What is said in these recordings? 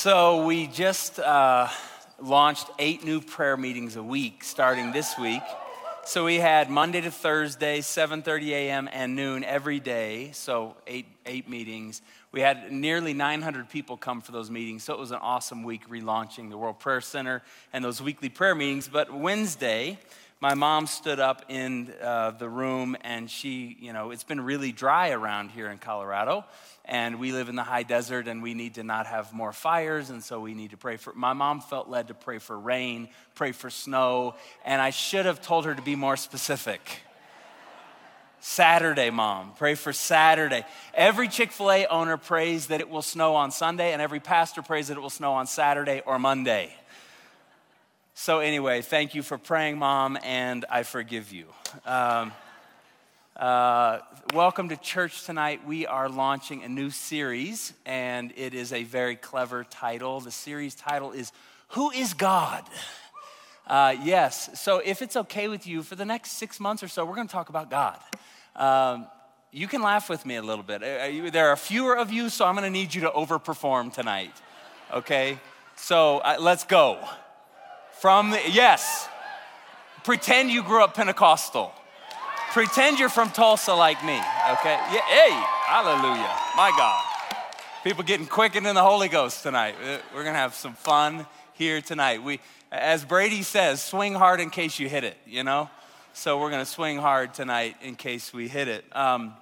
So we just uh, launched eight new prayer meetings a week starting this week. So we had Monday to Thursday, 7:30 a.m. and noon every day. So eight eight meetings. We had nearly 900 people come for those meetings. So it was an awesome week relaunching the World Prayer Center and those weekly prayer meetings. But Wednesday, my mom stood up in uh, the room and she, you know, it's been really dry around here in Colorado and we live in the high desert and we need to not have more fires and so we need to pray for my mom felt led to pray for rain pray for snow and i should have told her to be more specific. Saturday mom pray for saturday. Every chick-fil-a owner prays that it will snow on sunday and every pastor prays that it will snow on saturday or monday so anyway thank you for praying mom and i forgive you um, uh, welcome to church tonight. We are launching a new series, and it is a very clever title. The series title is Who is God? Uh, yes, so if it's okay with you, for the next six months or so, we're going to talk about God. Um, you can laugh with me a little bit. Uh, there are fewer of you, so I'm going to need you to overperform tonight. Okay? So uh, let's go. From, the, yes, pretend you grew up Pentecostal. Pretend you're from Tulsa like me, okay? Yeah, hey, hallelujah. My God. People getting quickened in the Holy Ghost tonight. Uh, we're going to have some fun here tonight. We, as Brady says, swing hard in case you hit it, you know? So we're going to swing hard tonight in case we hit it. Um,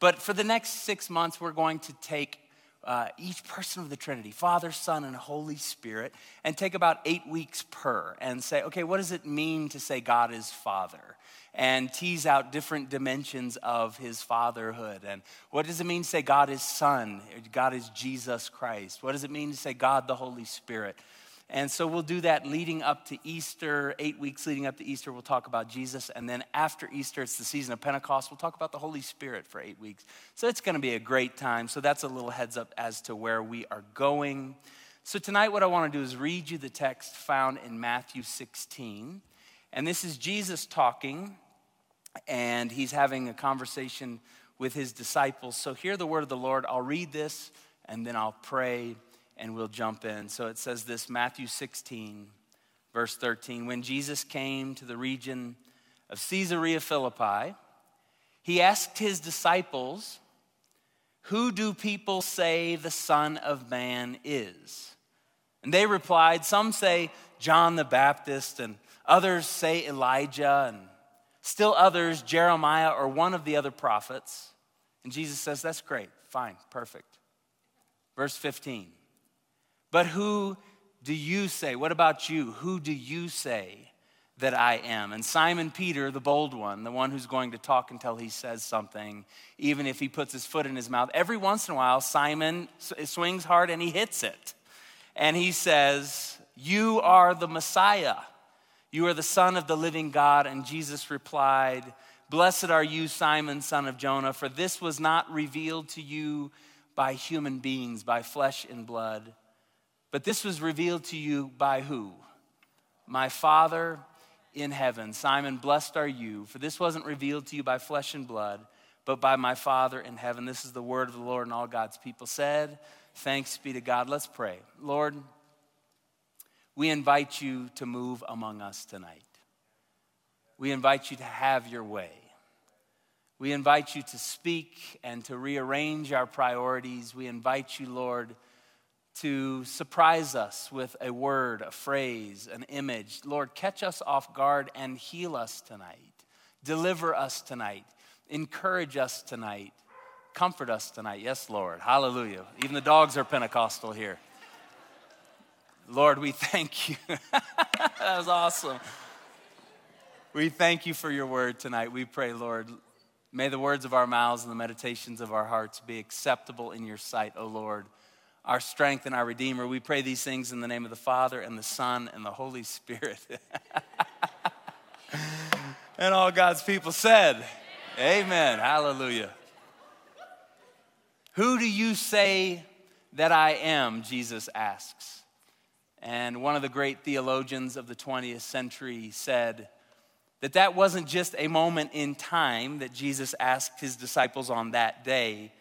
but for the next six months, we're going to take uh, each person of the Trinity, Father, Son, and Holy Spirit, and take about eight weeks per and say, okay, what does it mean to say God is Father? and tease out different dimensions of his fatherhood. And what does it mean to say God is Son? God is Jesus Christ? What does it mean to say God the Holy Spirit? And so we'll do that leading up to Easter, eight weeks leading up to Easter, we'll talk about Jesus. And then after Easter, it's the season of Pentecost, we'll talk about the Holy Spirit for eight weeks. So it's going to be a great time. So that's a little heads up as to where we are going. So tonight, what I want to do is read you the text found in Matthew 16. And this is Jesus talking and he's having a conversation with his disciples. So, hear the word of the Lord. I'll read this and then I'll pray and we'll jump in. So, it says this Matthew 16, verse 13. When Jesus came to the region of Caesarea Philippi, he asked his disciples, Who do people say the Son of Man is? And they replied, Some say John the Baptist, and others say Elijah, and Still others, Jeremiah or one of the other prophets. And Jesus says, That's great, fine, perfect. Verse 15. But who do you say? What about you? Who do you say that I am? And Simon Peter, the bold one, the one who's going to talk until he says something, even if he puts his foot in his mouth, every once in a while, Simon swings hard and he hits it. And he says, You are the Messiah you are the Son of the living God. And Jesus replied, Blessed are you, Simon, son of Jonah, for this was not revealed to you by human beings, by flesh and blood, but this was revealed to you by who? My Father in heaven. Simon, blessed are you, for this wasn't revealed to you by flesh and blood, but by my Father in heaven. This is the word of the Lord, and all God's people said, Thanks be to God. Let's pray. Lord, we invite you to move among us tonight. We invite you to have your way. We invite you to speak and to rearrange our priorities. We invite you, Lord, to surprise us with a word, a phrase, an image. Lord, catch us off guard and heal us tonight. Deliver us tonight. Encourage us tonight. Comfort us tonight. Yes, Lord. Hallelujah. Even the dogs are Pentecostal here. Lord, we thank you. that was awesome. We thank you for your word tonight. We pray, Lord, may the words of our mouths and the meditations of our hearts be acceptable in your sight, O Lord, our strength and our Redeemer. We pray these things in the name of the Father and the Son and the Holy Spirit. and all God's people said, Amen. Amen. Hallelujah. Who do you say that I am? Jesus asks. And one of the great theologians of the 20th century said that that wasn't just a moment in time that Jesus asked his disciples on that day,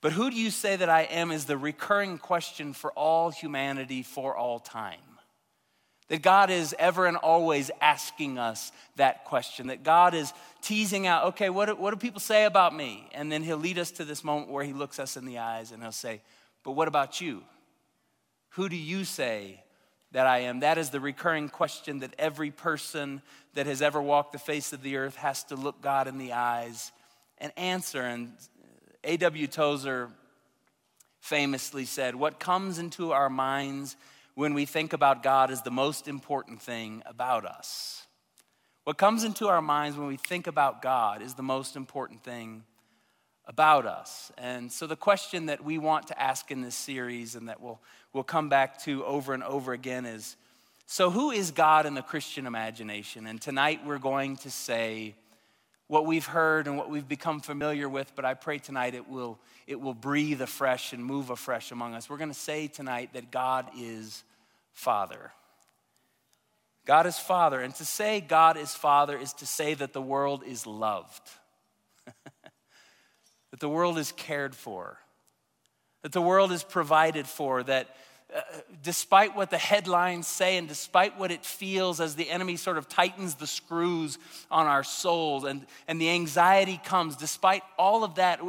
But who do you say that I am is the recurring question for all humanity for all time. That God is ever and always asking us that question. That God is teasing out, okay, what do, what do people say about me? And then He'll lead us to this moment where He looks us in the eyes and He'll say, but what about you? Who do you say that I am? That is the recurring question that every person that has ever walked the face of the earth has to look God in the eyes and answer. And A.W. Tozer famously said, What comes into our minds when we think about God is the most important thing about us. What comes into our minds when we think about God is the most important thing about us. And so, the question that we want to ask in this series and that we'll, we'll come back to over and over again is so, who is God in the Christian imagination? And tonight we're going to say what we've heard and what we've become familiar with, but I pray tonight it will, it will breathe afresh and move afresh among us. We're going to say tonight that God is Father. God is Father. And to say God is Father is to say that the world is loved. that the world is cared for, that the world is provided for, that despite what the headlines say and despite what it feels as the enemy sort of tightens the screws on our souls and, and the anxiety comes, despite all of that,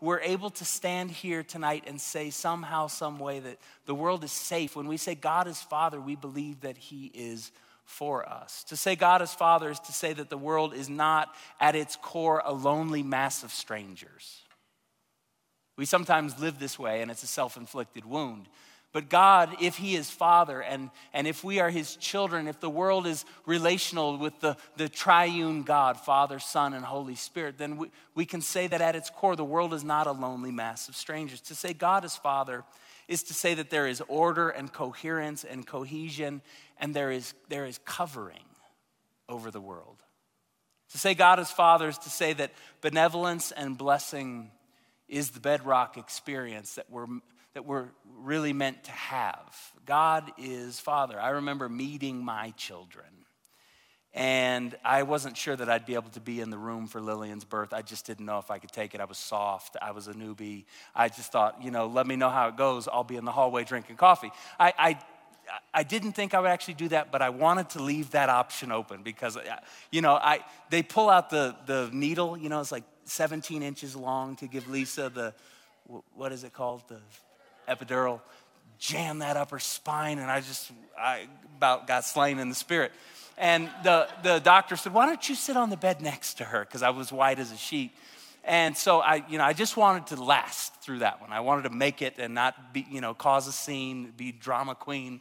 we're able to stand here tonight and say somehow, some way that the world is safe. When we say God is Father, we believe that He is for us. To say God is Father is to say that the world is not at its core a lonely mass of strangers. We sometimes live this way, and it's a self inflicted wound. But God, if He is Father and, and if we are His children, if the world is relational with the, the triune God, Father, Son, and Holy Spirit, then we, we can say that at its core, the world is not a lonely mass of strangers. To say God is Father is to say that there is order and coherence and cohesion, and there is, there is covering over the world. To say God is Father is to say that benevolence and blessing is the bedrock experience that we're, that we're really meant to have. God is Father. I remember meeting my children. And I wasn't sure that I'd be able to be in the room for Lillian's birth. I just didn't know if I could take it. I was soft. I was a newbie. I just thought, you know, let me know how it goes. I'll be in the hallway drinking coffee. I, I, I didn't think I would actually do that, but I wanted to leave that option open because, uh, you know, I, they pull out the, the needle, you know, it's like 17 inches long to give Lisa the, what is it called? The epidural. Jam that up her spine, and I just, I about got slain in the spirit. And the, the doctor said, Why don't you sit on the bed next to her? Because I was white as a sheet. And so I, you know, I just wanted to last through that one. I wanted to make it and not be, you know, cause a scene, be drama queen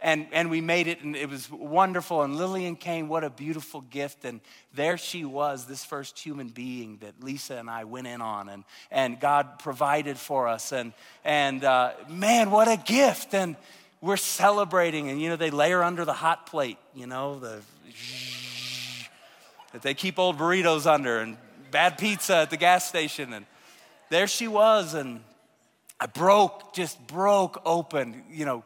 and, and we made it, and it was wonderful. And Lillian came, what a beautiful gift. And there she was, this first human being that Lisa and I went in on, and, and God provided for us. And, and uh, man, what a gift. And we're celebrating, and you know, they lay her under the hot plate, you know, the that they keep old burritos under, and bad pizza at the gas station. And there she was, and I broke, just broke open, you know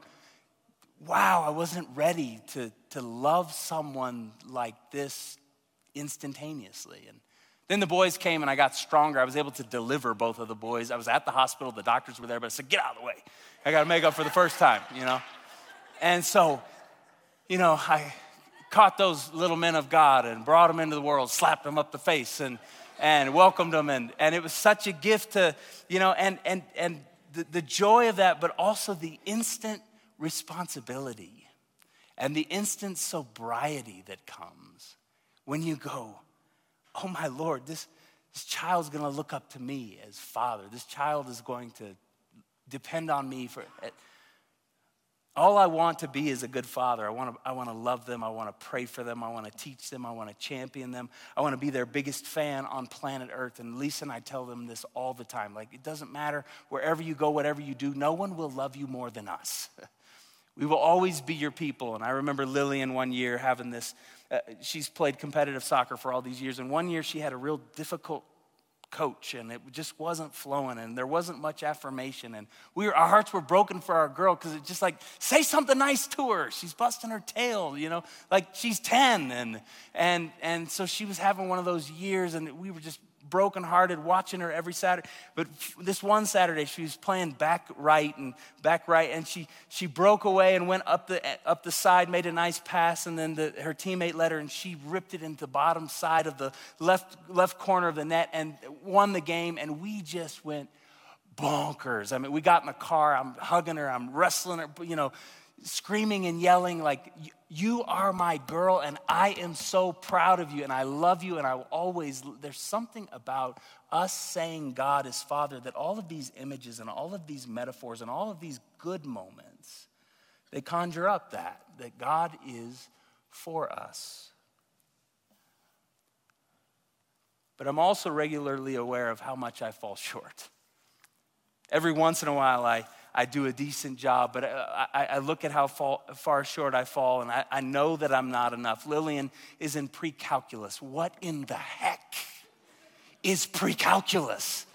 wow, I wasn't ready to, to love someone like this instantaneously. And then the boys came and I got stronger. I was able to deliver both of the boys. I was at the hospital, the doctors were there, but I said, get out of the way. I got to make up for the first time, you know? And so, you know, I caught those little men of God and brought them into the world, slapped them up the face and, and welcomed them. And, and it was such a gift to, you know, and, and, and the, the joy of that, but also the instant responsibility and the instant sobriety that comes when you go, Oh my Lord, this, this child's gonna look up to me as father. This child is going to depend on me for. Eh. All I want to be is a good father. I want to, I want to love them. I want to pray for them. I want to teach them. I want to champion them. I want to be their biggest fan on planet Earth. And Lisa and I tell them this all the time. Like, it doesn't matter wherever you go, whatever you do, no one will love you more than us. We will always be your people. And I remember Lillian one year having this, uh, she's played competitive soccer for all these years. And one year she had a real difficult coach and it just wasn't flowing and there wasn't much affirmation and we were, our hearts were broken for our girl because it's just like say something nice to her she's busting her tail you know like she's 10 and and and so she was having one of those years and we were just brokenhearted watching her every Saturday. But this one Saturday, she was playing back right and back right, and she, she broke away and went up the, up the side, made a nice pass, and then the, her teammate let her, and she ripped it into the bottom side of the left, left corner of the net and won the game. And we just went bonkers. I mean, we got in the car, I'm hugging her, I'm wrestling her, you know, screaming and yelling like you are my girl and i am so proud of you and i love you and i will always there's something about us saying god is father that all of these images and all of these metaphors and all of these good moments they conjure up that that god is for us. But i'm also regularly aware of how much i fall short. Every once in a while i I do a decent job, but I, I, I look at how fall, far short I fall, and I, I know that I'm not enough. Lillian is in pre calculus. What in the heck is pre calculus?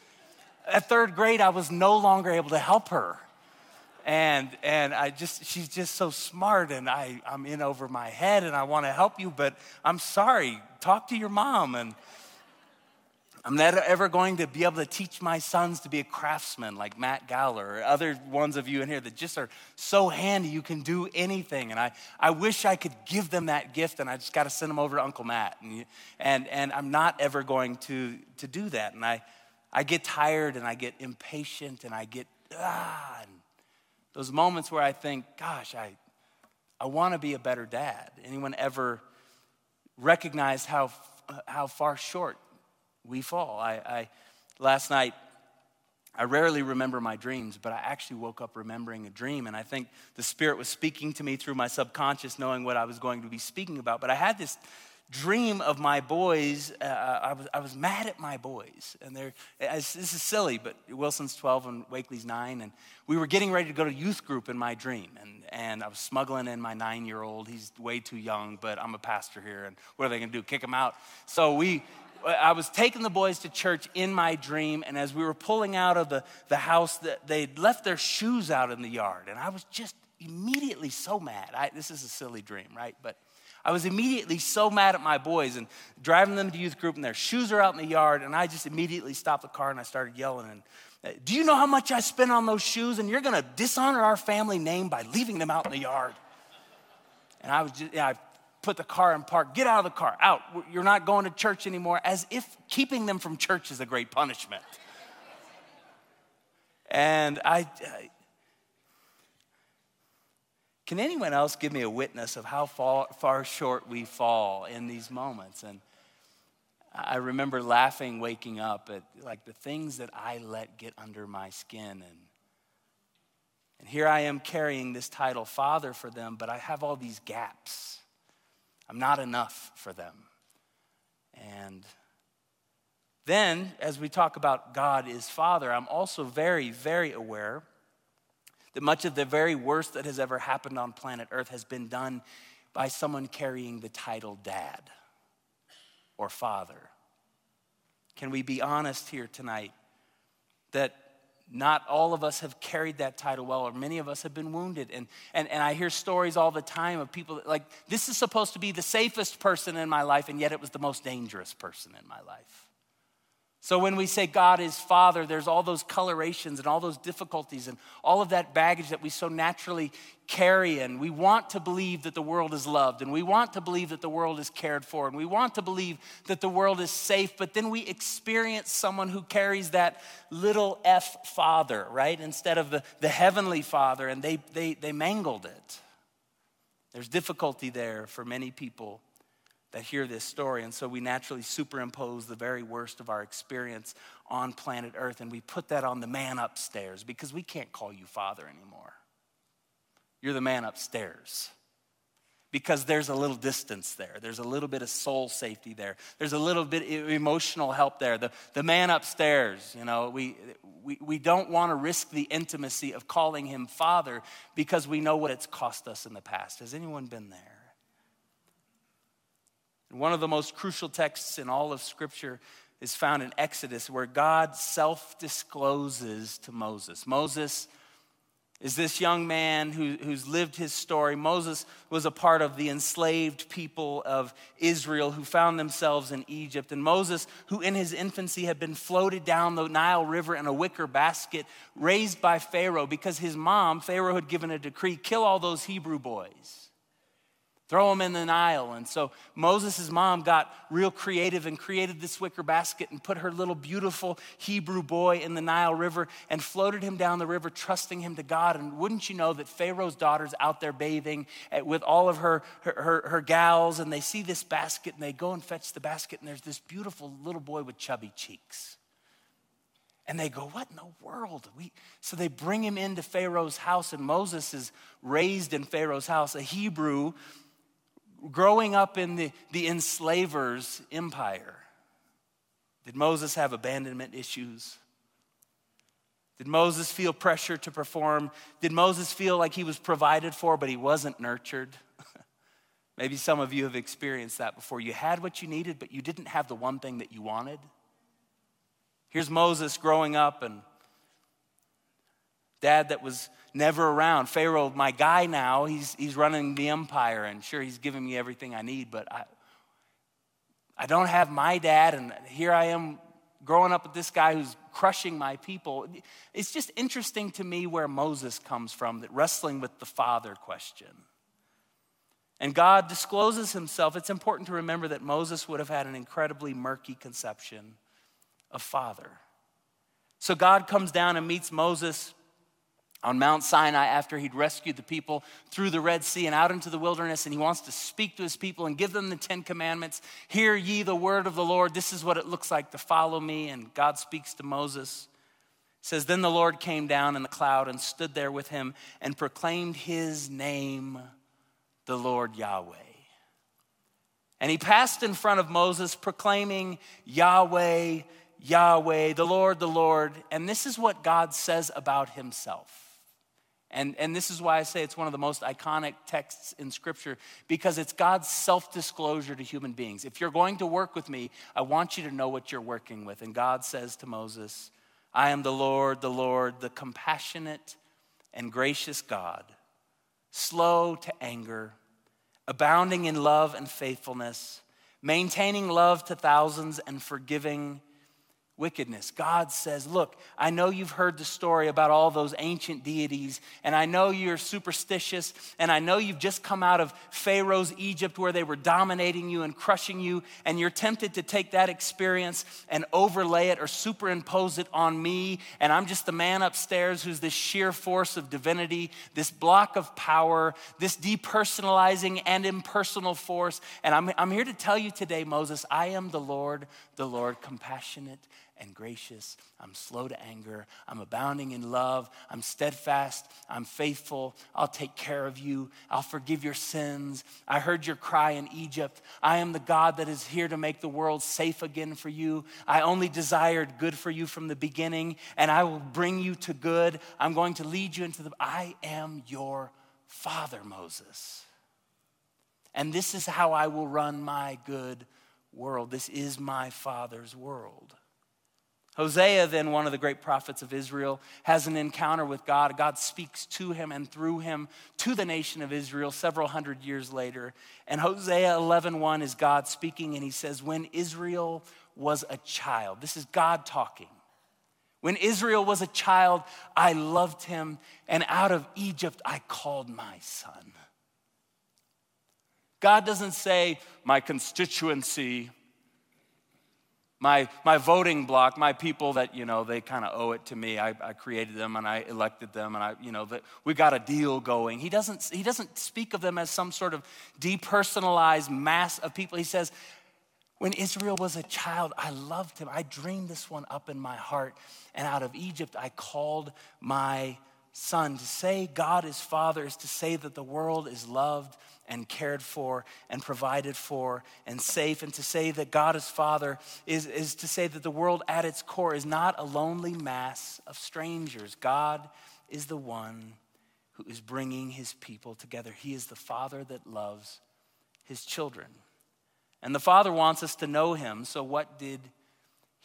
At third grade, I was no longer able to help her. And, and I just, she's just so smart, and I, I'm in over my head, and I want to help you, but I'm sorry. Talk to your mom. And, I'm never ever going to be able to teach my sons to be a craftsman like Matt Gowler or other ones of you in here that just are so handy you can do anything. And I, I wish I could give them that gift and I just got to send them over to Uncle Matt. And, and, and I'm not ever going to, to do that. And I, I get tired and I get impatient and I get, ah, and those moments where I think, gosh, I, I want to be a better dad. Anyone ever recognize how, how far short we fall. I, I, last night, I rarely remember my dreams, but I actually woke up remembering a dream. And I think the Spirit was speaking to me through my subconscious, knowing what I was going to be speaking about. But I had this dream of my boys. Uh, I, was, I was mad at my boys. And they're, this is silly, but Wilson's 12 and Wakely's 9. And we were getting ready to go to youth group in my dream. And, and I was smuggling in my nine year old. He's way too young, but I'm a pastor here. And what are they going to do? Kick him out? So we I was taking the boys to church in my dream, and as we were pulling out of the, the house, they'd left their shoes out in the yard. And I was just immediately so mad. I, this is a silly dream, right? But I was immediately so mad at my boys and driving them to youth group, and their shoes are out in the yard. And I just immediately stopped the car and I started yelling. And uh, do you know how much I spent on those shoes? And you're going to dishonor our family name by leaving them out in the yard. And I was just, I put the car in park. Get out of the car, out. You're not going to church anymore, as if keeping them from church is a great punishment. and I, I can anyone else give me a witness of how far, far short we fall in these moments? And I remember laughing waking up at like the things that I let get under my skin and and here I am carrying this title father for them but I have all these gaps I'm not enough for them. And then, as we talk about God is Father, I'm also very, very aware that much of the very worst that has ever happened on planet Earth has been done by someone carrying the title Dad or Father. Can we be honest here tonight that not all of us have carried that title well, or many of us have been wounded. And, and, and I hear stories all the time of people that, like, this is supposed to be the safest person in my life, and yet it was the most dangerous person in my life. So when we say God is Father, there's all those colorations and all those difficulties and all of that baggage that we so naturally carry in. We want to believe that the world is loved and we want to believe that the world is cared for and we want to believe that the world is safe, but then we experience someone who carries that little f father, right? Instead of the, the heavenly father, and they, they, they mangled it. There's difficulty there for many people that hear this story. And so we naturally superimpose the very worst of our experience on planet Earth and we put that on the man upstairs because we can't call you father anymore. You're the man upstairs. Because there's a little distance there. There's a little bit of soul safety there. There's a little bit of emotional help there. The, the man upstairs, you know, we, we, we don't want to risk the intimacy of calling him father because we know what it's cost us in the past. Has anyone been there? One of the most crucial texts in all of Scripture is found in Exodus, where God self discloses to Moses. Moses is this young man who, who's lived his story. Moses was a part of the enslaved people of Israel who found themselves in Egypt. And Moses, who in his infancy had been floated down the Nile River in a wicker basket, raised by Pharaoh because his mom, Pharaoh, had given a decree kill all those Hebrew boys. Throw them in the Nile. And so Moses' mom got real creative and created this wicker basket and put her little beautiful Hebrew boy in the Nile River and floated him down the river, trusting him to God. And wouldn't you know that Pharaoh's daughter's out there bathing with all of her, her, her, her gals, and they see this basket and they go and fetch the basket, and there's this beautiful little boy with chubby cheeks. And they go, What in the world? We, so they bring him into Pharaoh's house, and Moses is raised in Pharaoh's house, a Hebrew growing up in the, the enslaver's empire, did Moses have abandonment issues? Did Moses feel pressure to perform? Did Moses feel like he was provided for, but he wasn't nurtured? Maybe some of you have experienced that before. You had what you needed, but you didn't have the one thing that you wanted. Here's Moses growing up and dad that was never around. Pharaoh, my guy now, he's, he's running the empire, and sure, he's giving me everything I need, but I, I don't have my dad, and here I am growing up with this guy who's crushing my people. It's just interesting to me where Moses comes from, that wrestling with the father question. And God discloses himself. It's important to remember that Moses would have had an incredibly murky conception of father. So God comes down and meets Moses on Mount Sinai after he'd rescued the people through the Red Sea and out into the wilderness, and he wants to speak to his people and give them the Ten Commandments. Hear ye the word of the Lord. This is what it looks like to follow me. And God speaks to Moses. It says, Then the Lord came down in the cloud and stood there with him and proclaimed his name, the Lord Yahweh. And he passed in front of Moses, proclaiming, Yahweh, Yahweh, the Lord, the Lord. And this is what God says about himself. And, and this is why I say it's one of the most iconic texts in Scripture because it's God's self disclosure to human beings. If you're going to work with me, I want you to know what you're working with. And God says to Moses, I am the Lord, the Lord, the compassionate and gracious God, slow to anger, abounding in love and faithfulness, maintaining love to thousands, and forgiving wickedness. God says, Look, I know you've heard the story about all those ancient deities, and I know you're superstitious, and I know you've just come out of Pharaoh's Egypt where they were dominating you and crushing you, and you're tempted to take that experience and overlay it or superimpose it on me, and I'm just the man upstairs who's this sheer force of divinity, this block of power, this depersonalizing and impersonal force. And I'm, I'm here to tell you today, Moses, I am the Lord, the Lord compassionate and gracious. I'm slow to anger. I'm abounding in love. I'm steadfast. I'm faithful. I'll take care of you. I'll forgive your sins. I heard your cry in Egypt. I am the God that is here to make the world safe again for you. I only desired good for you from the beginning, and I will bring you to good. I'm going to lead you into the. I am your father, Moses. And this is how I will run my good world. This is my father's world. Hosea, then one of the great prophets of Israel, has an encounter with God. God speaks to him and through him to the nation of Israel several hundred years later. And Hosea 11:1 is God speaking and he says, "When Israel was a child." This is God talking. When Israel was a child, I loved him, and out of Egypt I called my son. God doesn't say, my constituency my, my voting block, my people that, you know, they kind of owe it to me. I, I, created them and I elected them and I, you know, that we got a deal going. He doesn't, he doesn't speak of them as some sort of depersonalized mass of people. He says, when Israel was a child, I loved him. I dreamed this one up in my heart. And out of Egypt, I called my son. To say God is Father is to say that the world is loved and cared for and provided for and safe. And to say that God is Father is, is to say that the world at its core is not a lonely mass of strangers. God is the one who is bringing his people together. He is the Father that loves his children. And the Father wants us to know him. So, what did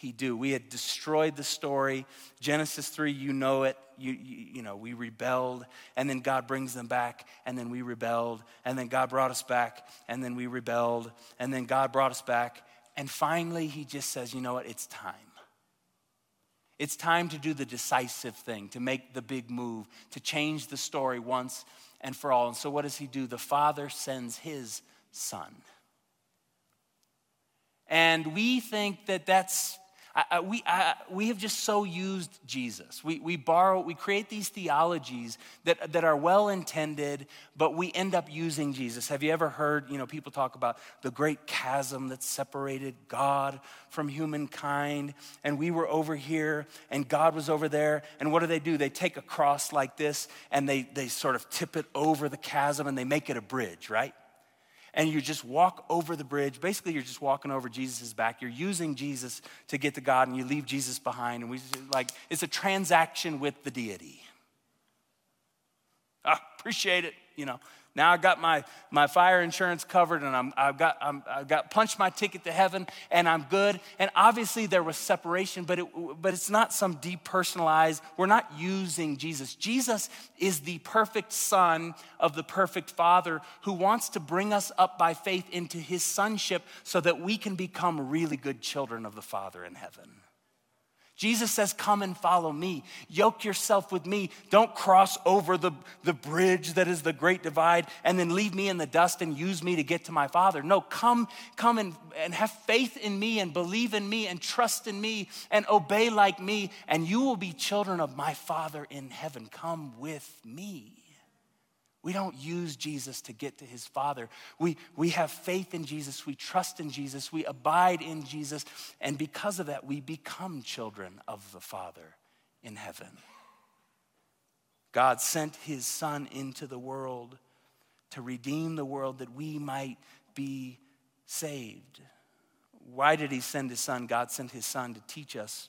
he do? We had destroyed the story. Genesis 3, you know it. You, you, you, know, we rebelled, and then God brings them back, and then we rebelled, and then God brought us back, and then we rebelled, and then God brought us back. And finally, he just says, you know what? It's time. It's time to do the decisive thing, to make the big move, to change the story once and for all. And so, what does he do? The Father sends his Son. And we think that that's I, I, we, I, we have just so used Jesus. We, we borrow, we create these theologies that, that are well intended, but we end up using Jesus. Have you ever heard, you know, people talk about the great chasm that separated God from humankind, and we were over here, and God was over there, and what do they do? They take a cross like this, and they, they sort of tip it over the chasm, and they make it a bridge, right? And you just walk over the bridge. Basically, you're just walking over Jesus' back. You're using Jesus to get to God, and you leave Jesus behind. And we like it's a transaction with the deity. I appreciate it, you know. Now I got my, my fire insurance covered and I'm, I've, got, I'm, I've got punched my ticket to heaven and I'm good. And obviously there was separation, but, it, but it's not some depersonalized, we're not using Jesus. Jesus is the perfect son of the perfect father who wants to bring us up by faith into his sonship so that we can become really good children of the Father in heaven. Jesus says, Come and follow me. Yoke yourself with me. Don't cross over the, the bridge that is the great divide and then leave me in the dust and use me to get to my Father. No, come, come and, and have faith in me and believe in me and trust in me and obey like me, and you will be children of my Father in heaven. Come with me. We don't use Jesus to get to his Father. We, we have faith in Jesus. We trust in Jesus. We abide in Jesus. And because of that, we become children of the Father in heaven. God sent his Son into the world to redeem the world that we might be saved. Why did he send his Son? God sent his Son to teach us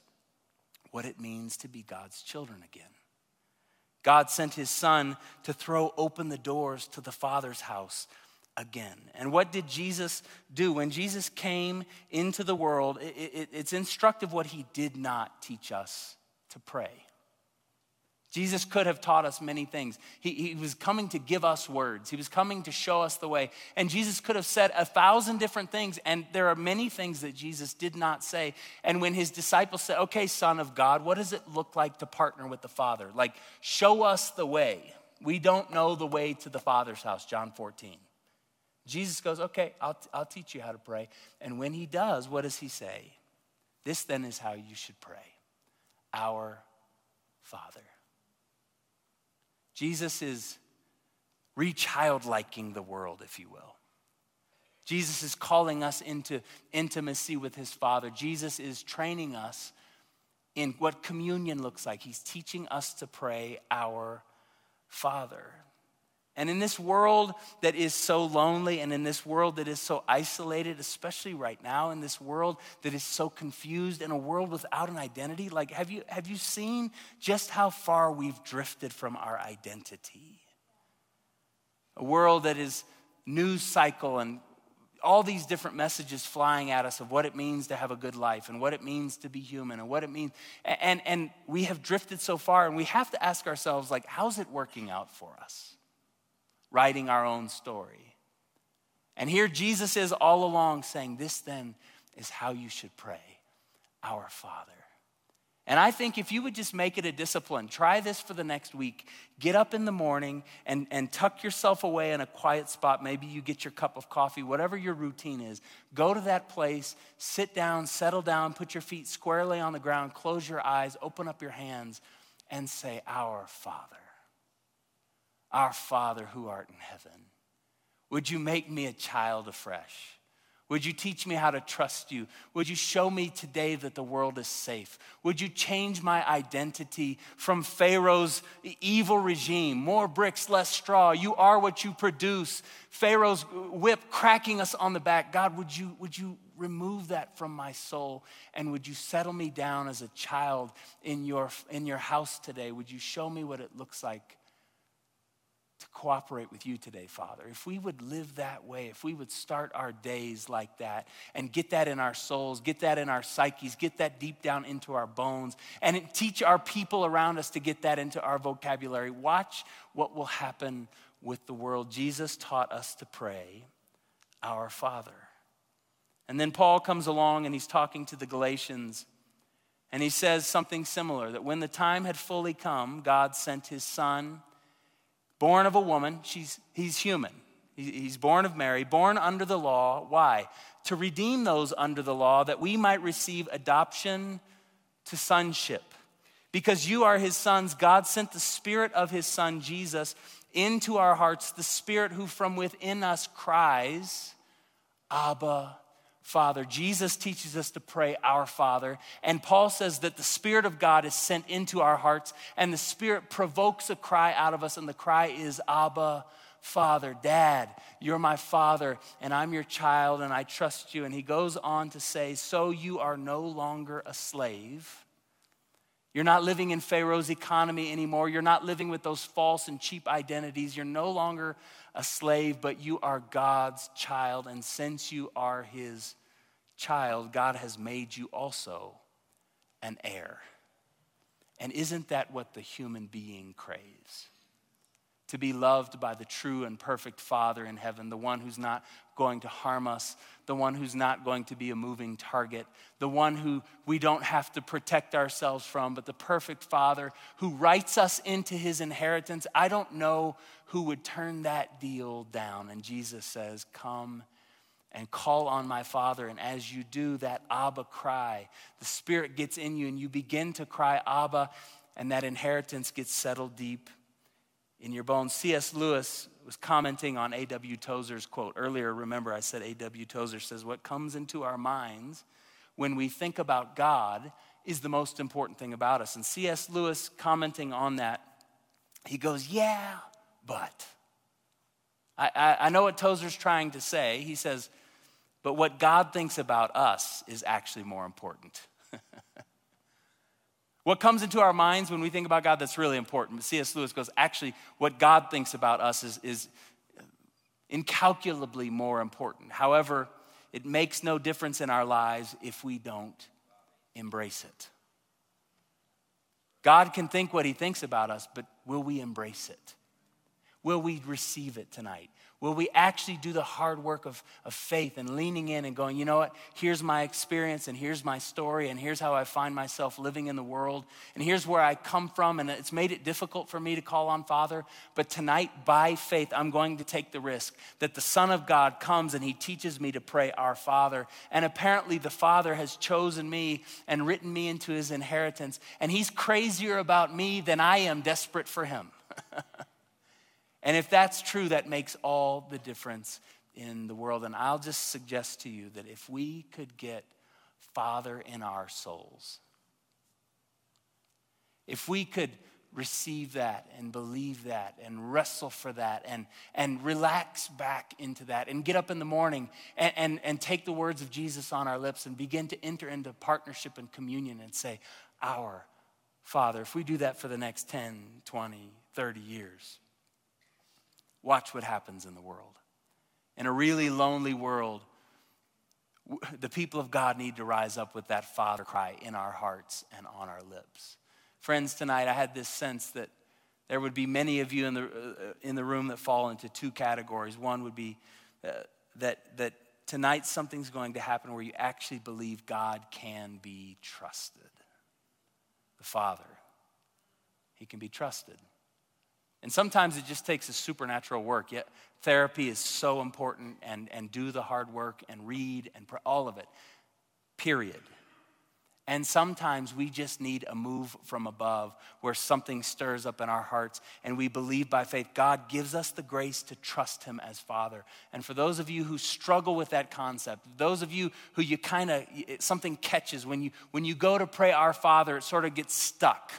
what it means to be God's children again. God sent his son to throw open the doors to the Father's house again. And what did Jesus do? When Jesus came into the world, it, it, it's instructive what he did not teach us to pray. Jesus could have taught us many things. He, he, was coming to give us words, He was coming to show us the way. And Jesus could have said a thousand different things, and there are many things that Jesus did not say. And when His disciples said, Okay, Son of God, what does it look like to partner with the Father? Like, show us the way. We don't know the way to the Father's house, John 14. Jesus goes, Okay, I'll, I'll teach you how to pray. And when He does, what does He say? This then is how you should pray Our Father. Jesus is rechildliking the world, if you will. Jesus is calling us into intimacy with his Father. Jesus is training us in what communion looks like. He's teaching us to pray, Our Father. And in this world that is so lonely and in this world that is so isolated, especially right now, in this world that is so confused, in a world without an identity, like have you, have you seen just how far we've drifted from our identity? A world that is news cycle and all these different messages flying at us of what it means to have a good life and what it means to be human and what it means and and we have drifted so far and we have to ask ourselves like how's it working out for us writing our own story. And here Jesus is all along saying, This then is how you should pray, Our Father. And I think if you would just make it a discipline, try this for the next week. Get up in the morning and, and tuck yourself away in a quiet spot. Maybe you get your cup of coffee, whatever your routine is. Go to that place, sit down, settle down, put your feet squarely on the ground, close your eyes, open up your hands, and say, Our Father. Our Father who art in heaven, would you make me a child afresh? Would you teach me how to trust you? Would you show me today that the world is safe? Would you change my identity from Pharaoh's evil regime? More bricks, less straw. You are what you produce. Pharaoh's whip cracking us on the back. God, would you, would you remove that from my soul? And would you settle me down as a child in your, in your house today? Would you show me what it looks like cooperate with you today, Father. If we would live that way, if we would start our days like that and get that in our souls, get that in our psyches, get that deep down into our bones, and teach our people around us to get that into our vocabulary, watch what will happen with the world. Jesus taught us to pray, Our Father. And then Paul comes along and he's talking to the Galatians. And he says something similar that when the time had fully come, God sent his son born of a woman. She's, he's human. He's born of Mary, born under the law. Why? To redeem those under the law that we might receive adoption to sonship. Because you are his sons, God sent the Spirit of his Son, Jesus, into our hearts, the Spirit who from within us cries, Abba, Father. Jesus teaches us to pray, Our Father. And Paul says that the Spirit of God is sent into our hearts, and the Spirit provokes a cry out of us, and the cry is, Abba, Father, Dad, you're my Father, and I'm your child, and I trust you. And he goes on to say, So you are no longer a slave. You're not living in Pharaoh's economy anymore. You're not living with those false and cheap identities. You're no longer a slave, but you are God's child. And since you are his child, God has made you also an heir. And isn't that what the human being craves? To be loved by the true and perfect Father in heaven, the one who's not going to harm us, the one who's not going to be a moving target, the one who we don't have to protect ourselves from, but the perfect Father who writes us into his inheritance. I don't know who would turn that deal down. And Jesus says, Come and call on my Father. And as you do that Abba cry, the Spirit gets in you and you begin to cry Abba, and that inheritance gets settled deep in your bones. C.S. Lewis was commenting on A.W. Tozer's quote. Earlier, remember, I said A.W. Tozer says, What comes into our minds when we think about God is the most important thing about us. And C.S. Lewis commenting on that, he goes, Yeah, but. I, I, know what Tozer's trying to say. He says, but what God thinks about us is actually more important. what comes into our minds when we think about God that's really important. C.S. Lewis goes, actually, what God thinks about us is, is incalculably more important. However, it makes no difference in our lives if we don't embrace it. God can think what he thinks about us, but will we embrace it? Will we receive it tonight? Will we actually do the hard work of, of faith and leaning in and going, you know what? Here's my experience and here's my story and here's how I find myself living in the world and here's where I come from and it's made it difficult for me to call on Father. But tonight, by faith, I'm going to take the risk that the Son of God comes and he teaches me to pray, Our Father. And apparently, the Father has chosen me and written me into his inheritance. And he's crazier about me than I am desperate for him. And if that's true, that makes all the difference in the world. And I'll just suggest to you that if we could get Father in our souls, if we could receive that and believe that and wrestle for that and, and relax back into that and get up in the morning and, and, and take the words of Jesus on our lips and begin to enter into partnership and communion and say, Our Father, if we do that for the next 10, 20, 30 years, Watch what happens in the world. In a really lonely world, the people of God need to rise up with that Father cry in our hearts and on our lips. Friends, tonight I had this sense that there would be many of you in the, uh, in the room that fall into two categories. One would be uh, that, that tonight something's going to happen where you actually believe God can be trusted. The Father, He can be trusted. And sometimes it just takes a supernatural work. Yet therapy is so important and, and do the hard work and read and all of it, period. And sometimes we just need a move from above where something stirs up in our hearts and we believe by faith. God gives us the grace to trust Him as Father. And for those of you who struggle with that concept, those of you who you kind of, something catches when you, when you go to pray Our Father, it sort of gets stuck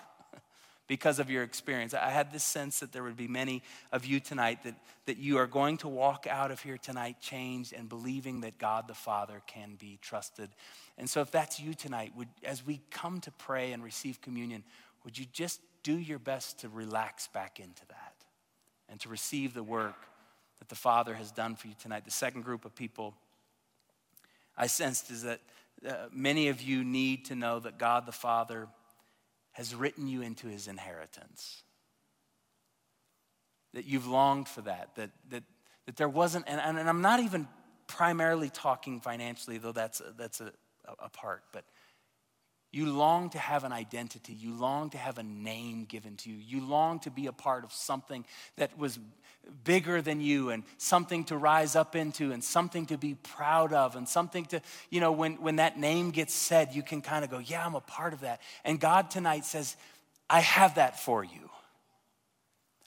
because of your experience. I had this sense that there would be many of you tonight that, that you are going to walk out of here tonight changed and believing that God the Father can be trusted. And so, if that's you tonight, would, as we come to pray and receive communion, would you just do your best to relax back into that and to receive the work that the Father has done for you tonight. The second group of people I sensed is that uh, many of you need to know that God the Father has written you into his inheritance. That you've longed for that, that, that, that there wasn't, and, and I'm not even primarily talking financially, though that's, a, that's a, a part, but you long to have an identity. You long to have a name given to you. You long to be a part of something that was bigger than you and something to rise up into and something to be proud of and something to, you know, when, when that name gets said, you can kind of go, yeah, I'm a part of that. And God tonight says, I have that for you.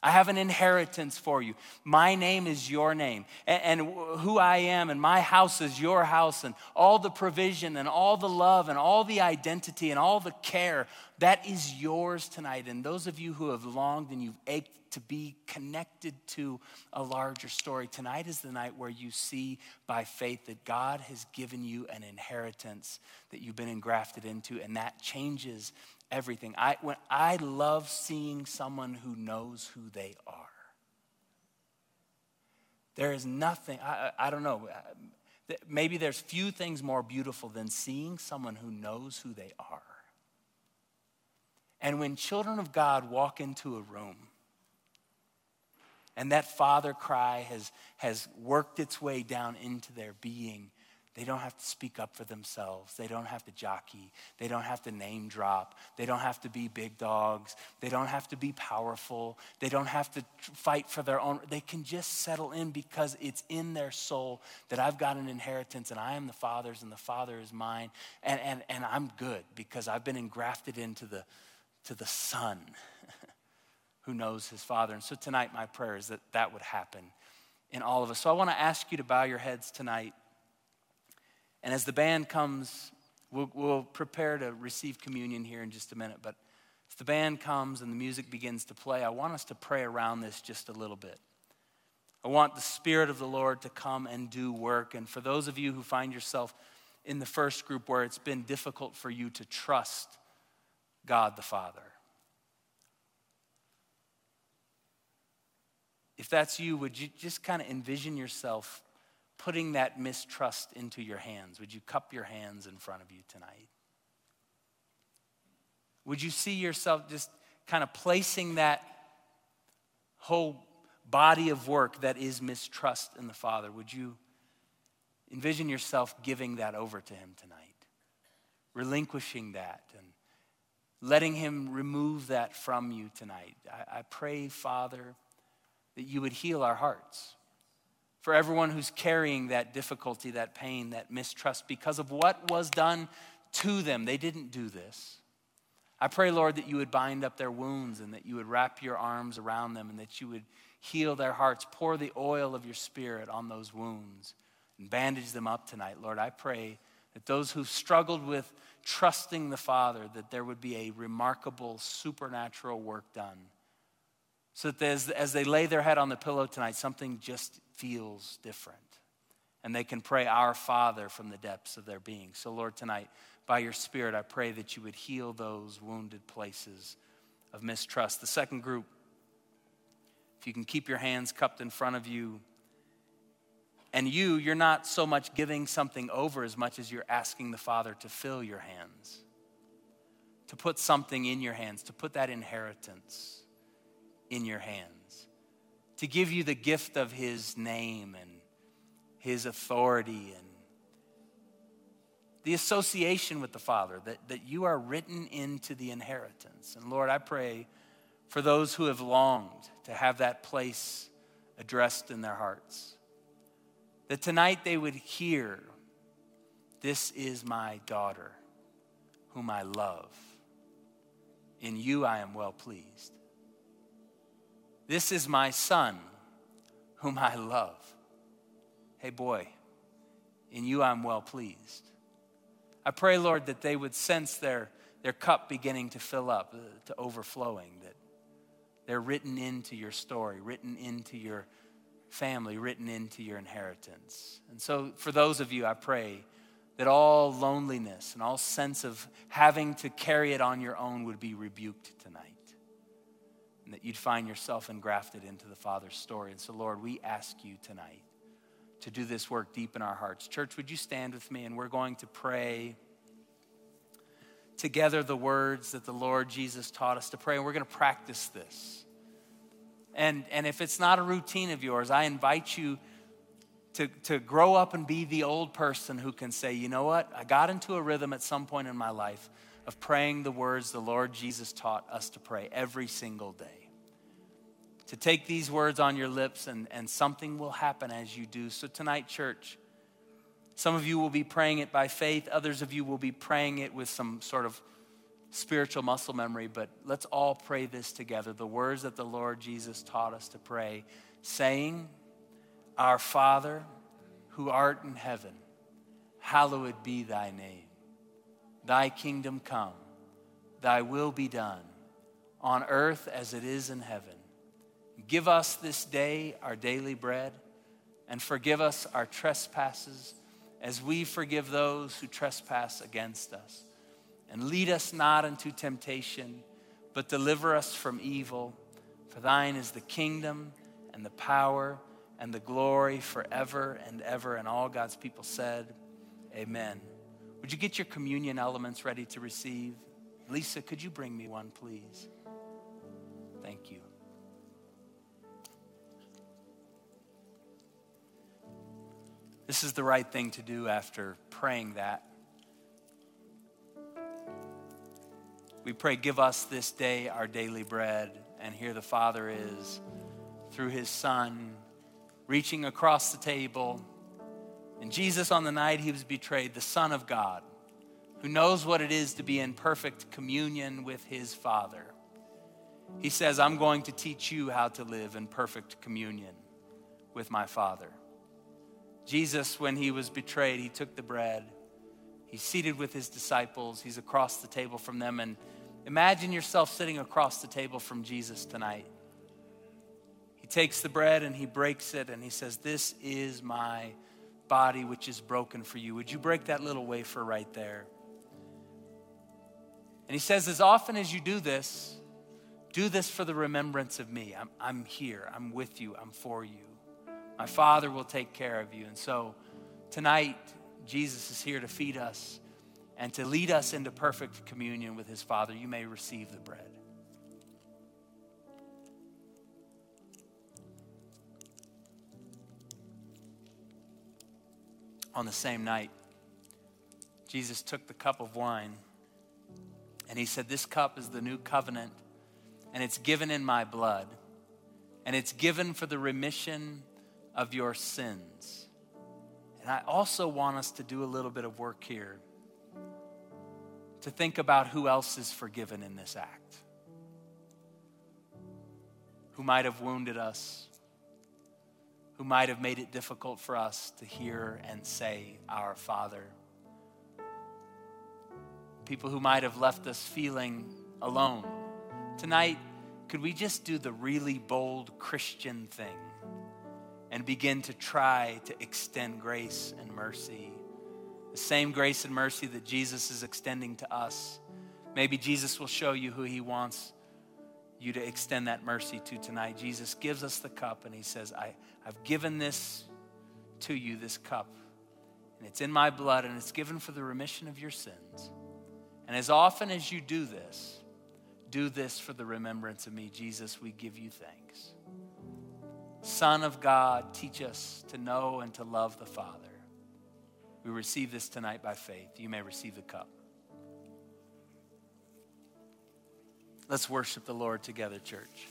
I have an inheritance for you. My name is your name. And, and, who I am, and my house is your house, and all the provision, and all the love, and all the identity, and all the care, that is yours tonight. And those of you who have longed and you've ached to be connected to a larger story, tonight is the night where you see by faith that God has given you an inheritance that you've been engrafted into, and that changes everything. I, when, I love seeing someone who knows who they are. There is nothing, I, I don't know, uh, maybe there's few things more beautiful than seeing someone who knows who they are. And when children of God walk into a room, and that father cry has, has worked its way down into their being, they don't have to speak up for themselves. They don't have to jockey. They don't have to name drop. They don't have to be big dogs. They don't have to be powerful. They don't have to fight for their own. They can just settle in because it's in their soul that I've got an inheritance and I am the Father's and the Father is mine. And, and, and I'm good because I've been engrafted into the, to the Son who knows his Father. And so tonight, my prayer is that that would happen in all of us. So I want to ask you to bow your heads tonight. And as the band comes, we'll, we'll prepare to receive communion here in just a minute. But as the band comes and the music begins to play, I want us to pray around this just a little bit. I want the Spirit of the Lord to come and do work. And for those of you who find yourself in the first group where it's been difficult for you to trust God the Father, if that's you, would you just kind of envision yourself putting that mistrust into your hands? Would you cup your hands in front of you tonight? Would you see yourself just kind of placing that whole body of work that is mistrust in the Father? Would you envision yourself giving that over to Him tonight? Relinquishing that and letting Him remove that from you tonight. I, I pray, Father, that you would heal our hearts for everyone who's carrying that difficulty, that pain, that mistrust because of what was done to them. They didn't do this. I pray, Lord, that you would bind up their wounds and that you would wrap your arms around them and that you would heal their hearts. Pour the oil of your spirit on those wounds and bandage them up tonight. Lord, I pray that those who've struggled with trusting the Father, that there would be a remarkable supernatural work done. So that as, as they lay their head on the pillow tonight, something just feels different. And they can pray, Our Father, from the depths of their being. So, Lord, tonight, by your Spirit, I pray that you would heal those wounded places of mistrust. The second group, if you can keep your hands cupped in front of you, and you, you're not so much giving something over as much as you're asking the Father to fill your hands, to put something in your hands, to put that inheritance in your hands to give you the gift of His name and His authority and the association with the Father, that, that you are written into the inheritance. And Lord, I pray for those who have longed to have that place addressed in their hearts, that tonight they would hear, This is my daughter, whom I love. In you I am well pleased. This is my son, whom I love. Hey, boy, in you I'm well pleased. I pray, Lord, that they would sense their, their cup beginning to fill up, uh, to overflowing, that they're written into your story, written into your family, written into your inheritance. And so, for those of you, I pray that all loneliness and all sense of having to carry it on your own would be rebuked tonight and that you'd find yourself engrafted into the Father's story. And so, Lord, we ask you tonight to do this work deep in our hearts. Church, would you stand with me and we're going to pray together the words that the Lord Jesus taught us to pray, and we're going to practice this. And, and if it's not a routine of yours, I invite you to, to grow up and be the old person who can say, you know what? I got into a rhythm at some point in my life of praying the words the Lord Jesus taught us to pray every single day. To take these words on your lips, and, and something will happen as you do. So, tonight, church, some of you will be praying it by faith, others of you will be praying it with some sort of spiritual muscle memory, but let's all pray this together. The words that the Lord Jesus taught us to pray, saying, Our Father, who art in heaven, hallowed be thy name. Thy kingdom come, thy will be done, on earth as it is in heaven. Give us this day our daily bread, and forgive us our trespasses as we forgive those who trespass against us. And lead us not into temptation, but deliver us from evil. For thine is the kingdom and the power and the glory forever and ever. And all God's people said, Amen. Would you get your communion elements ready to receive? Lisa, could you bring me one, please? Thank you. This is the right thing to do after praying that. We pray, Give us this day our daily bread. And here the Father is, through his Son, reaching across the table. And Jesus, on the night he was betrayed, the Son of God, who knows what it is to be in perfect communion with his Father, he says, I'm going to teach you how to live in perfect communion with my Father. Jesus, when he was betrayed, he took the bread. He's seated with his disciples. He's across the table from them. And imagine yourself sitting across the table from Jesus tonight. He takes the bread and he breaks it and he says, This is my body which is broken for you. Would you break that little wafer right there? And he says, As often as you do this, do this for the remembrance of me. I'm, I'm here, I'm with you, I'm for you. My Father will take care of you. And so tonight, Jesus is here to feed us and to lead us into perfect communion with his Father. You may receive the bread. On the same night, Jesus took the cup of wine and he said, This cup is the new covenant, and it's given in my blood, and it's given for the remission of your sins. And I also want us to do a little bit of work here to think about who else is forgiven in this act, who might have wounded us, who might have made it difficult for us to hear and say, Our Father. People who might have left us feeling alone. Tonight, could we just do the really bold Christian thing? and begin to try to extend grace and mercy. The same grace and mercy that Jesus is extending to us. Maybe Jesus will show you who he wants you to extend that mercy to tonight. Jesus gives us the cup and he says, I, I've given this to you, this cup, and it's in my blood and it's given for the remission of your sins. And as often as you do this, do this for the remembrance of me. Jesus, we give you thanks. Son of God, teach us to know and to love the Father. We receive this tonight by faith. You may receive the cup. Let's worship the Lord together, church.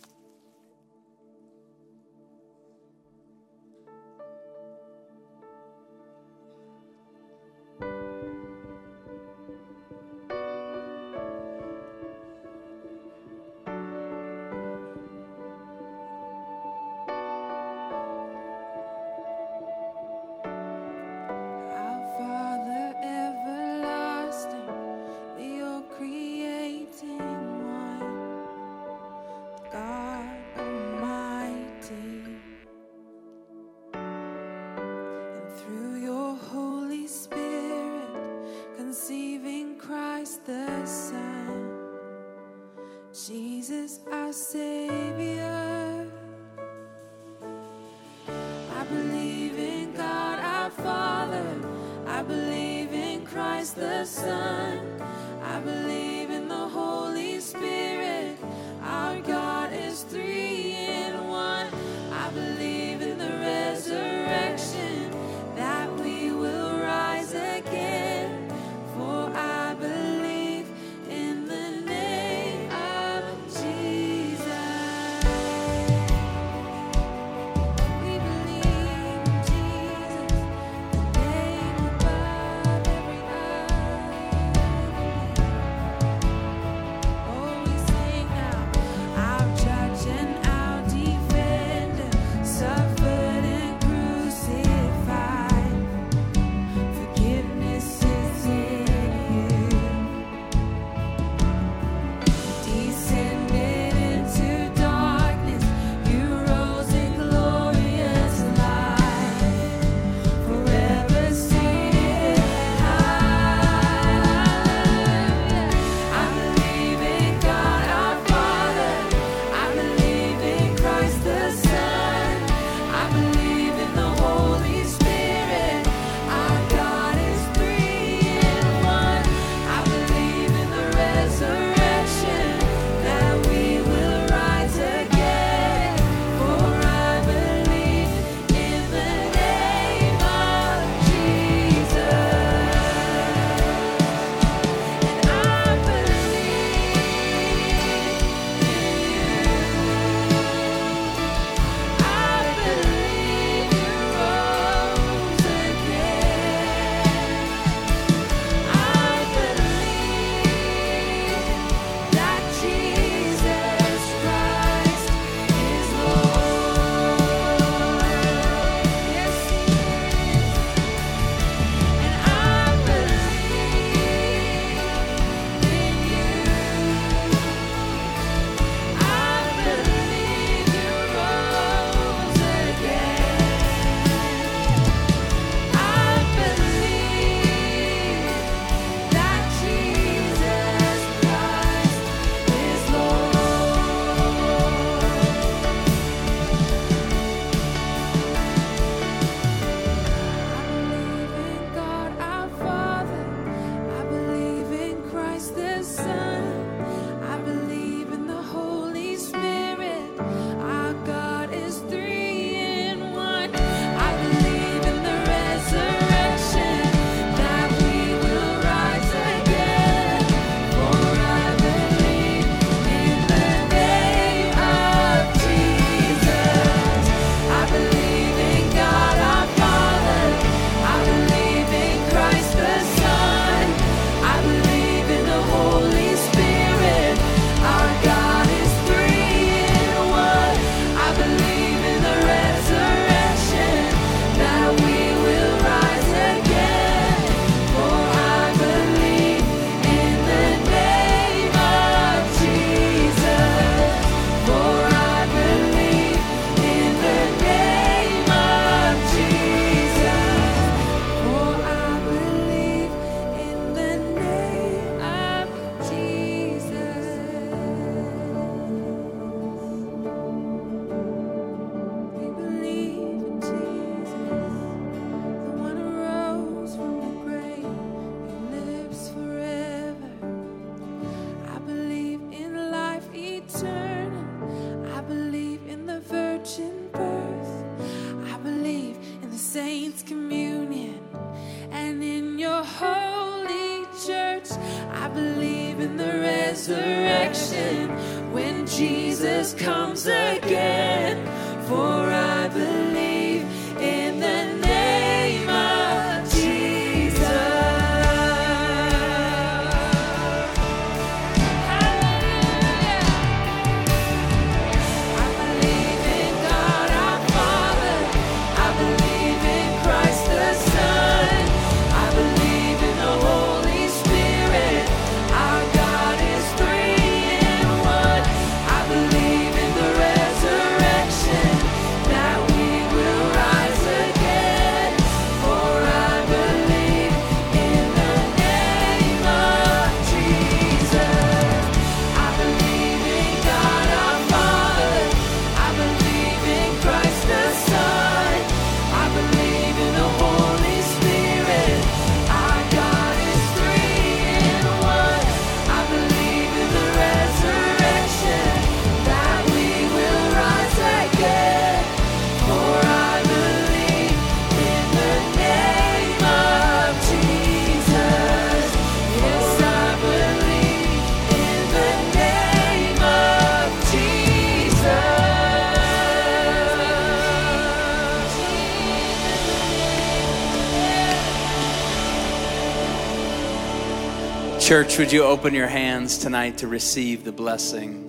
Church, would you open your hands tonight to receive the blessing?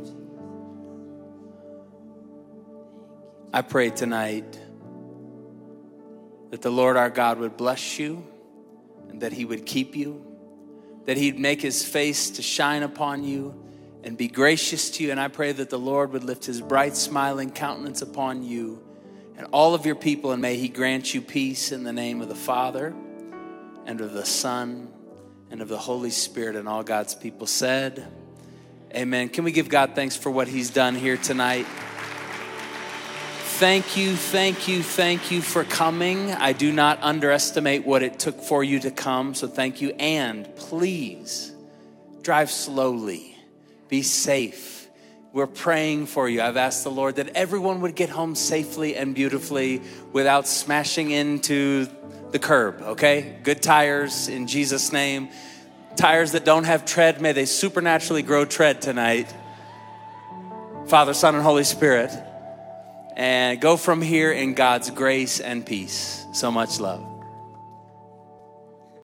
I pray tonight that the Lord our God would bless you and that he would keep you, that he'd make his face to shine upon you and be gracious to you. And I pray that the Lord would lift his bright, smiling countenance upon you and all of your people, and may he grant you peace in the name of the Father and of the Son and of the Holy Spirit. And all God's people said, Amen. Can we give God thanks for what he's done here tonight? Thank you, thank you, thank you for coming. I do not underestimate what it took for you to come, so thank you. And please drive slowly, be safe. We're praying for you. I've asked the Lord that everyone would get home safely and beautifully without smashing into the curb, okay? Good tires in Jesus' name. Tires that don't have tread, may they supernaturally grow tread tonight. Father, Son, and Holy Spirit and go from here in God's grace and peace. So much love.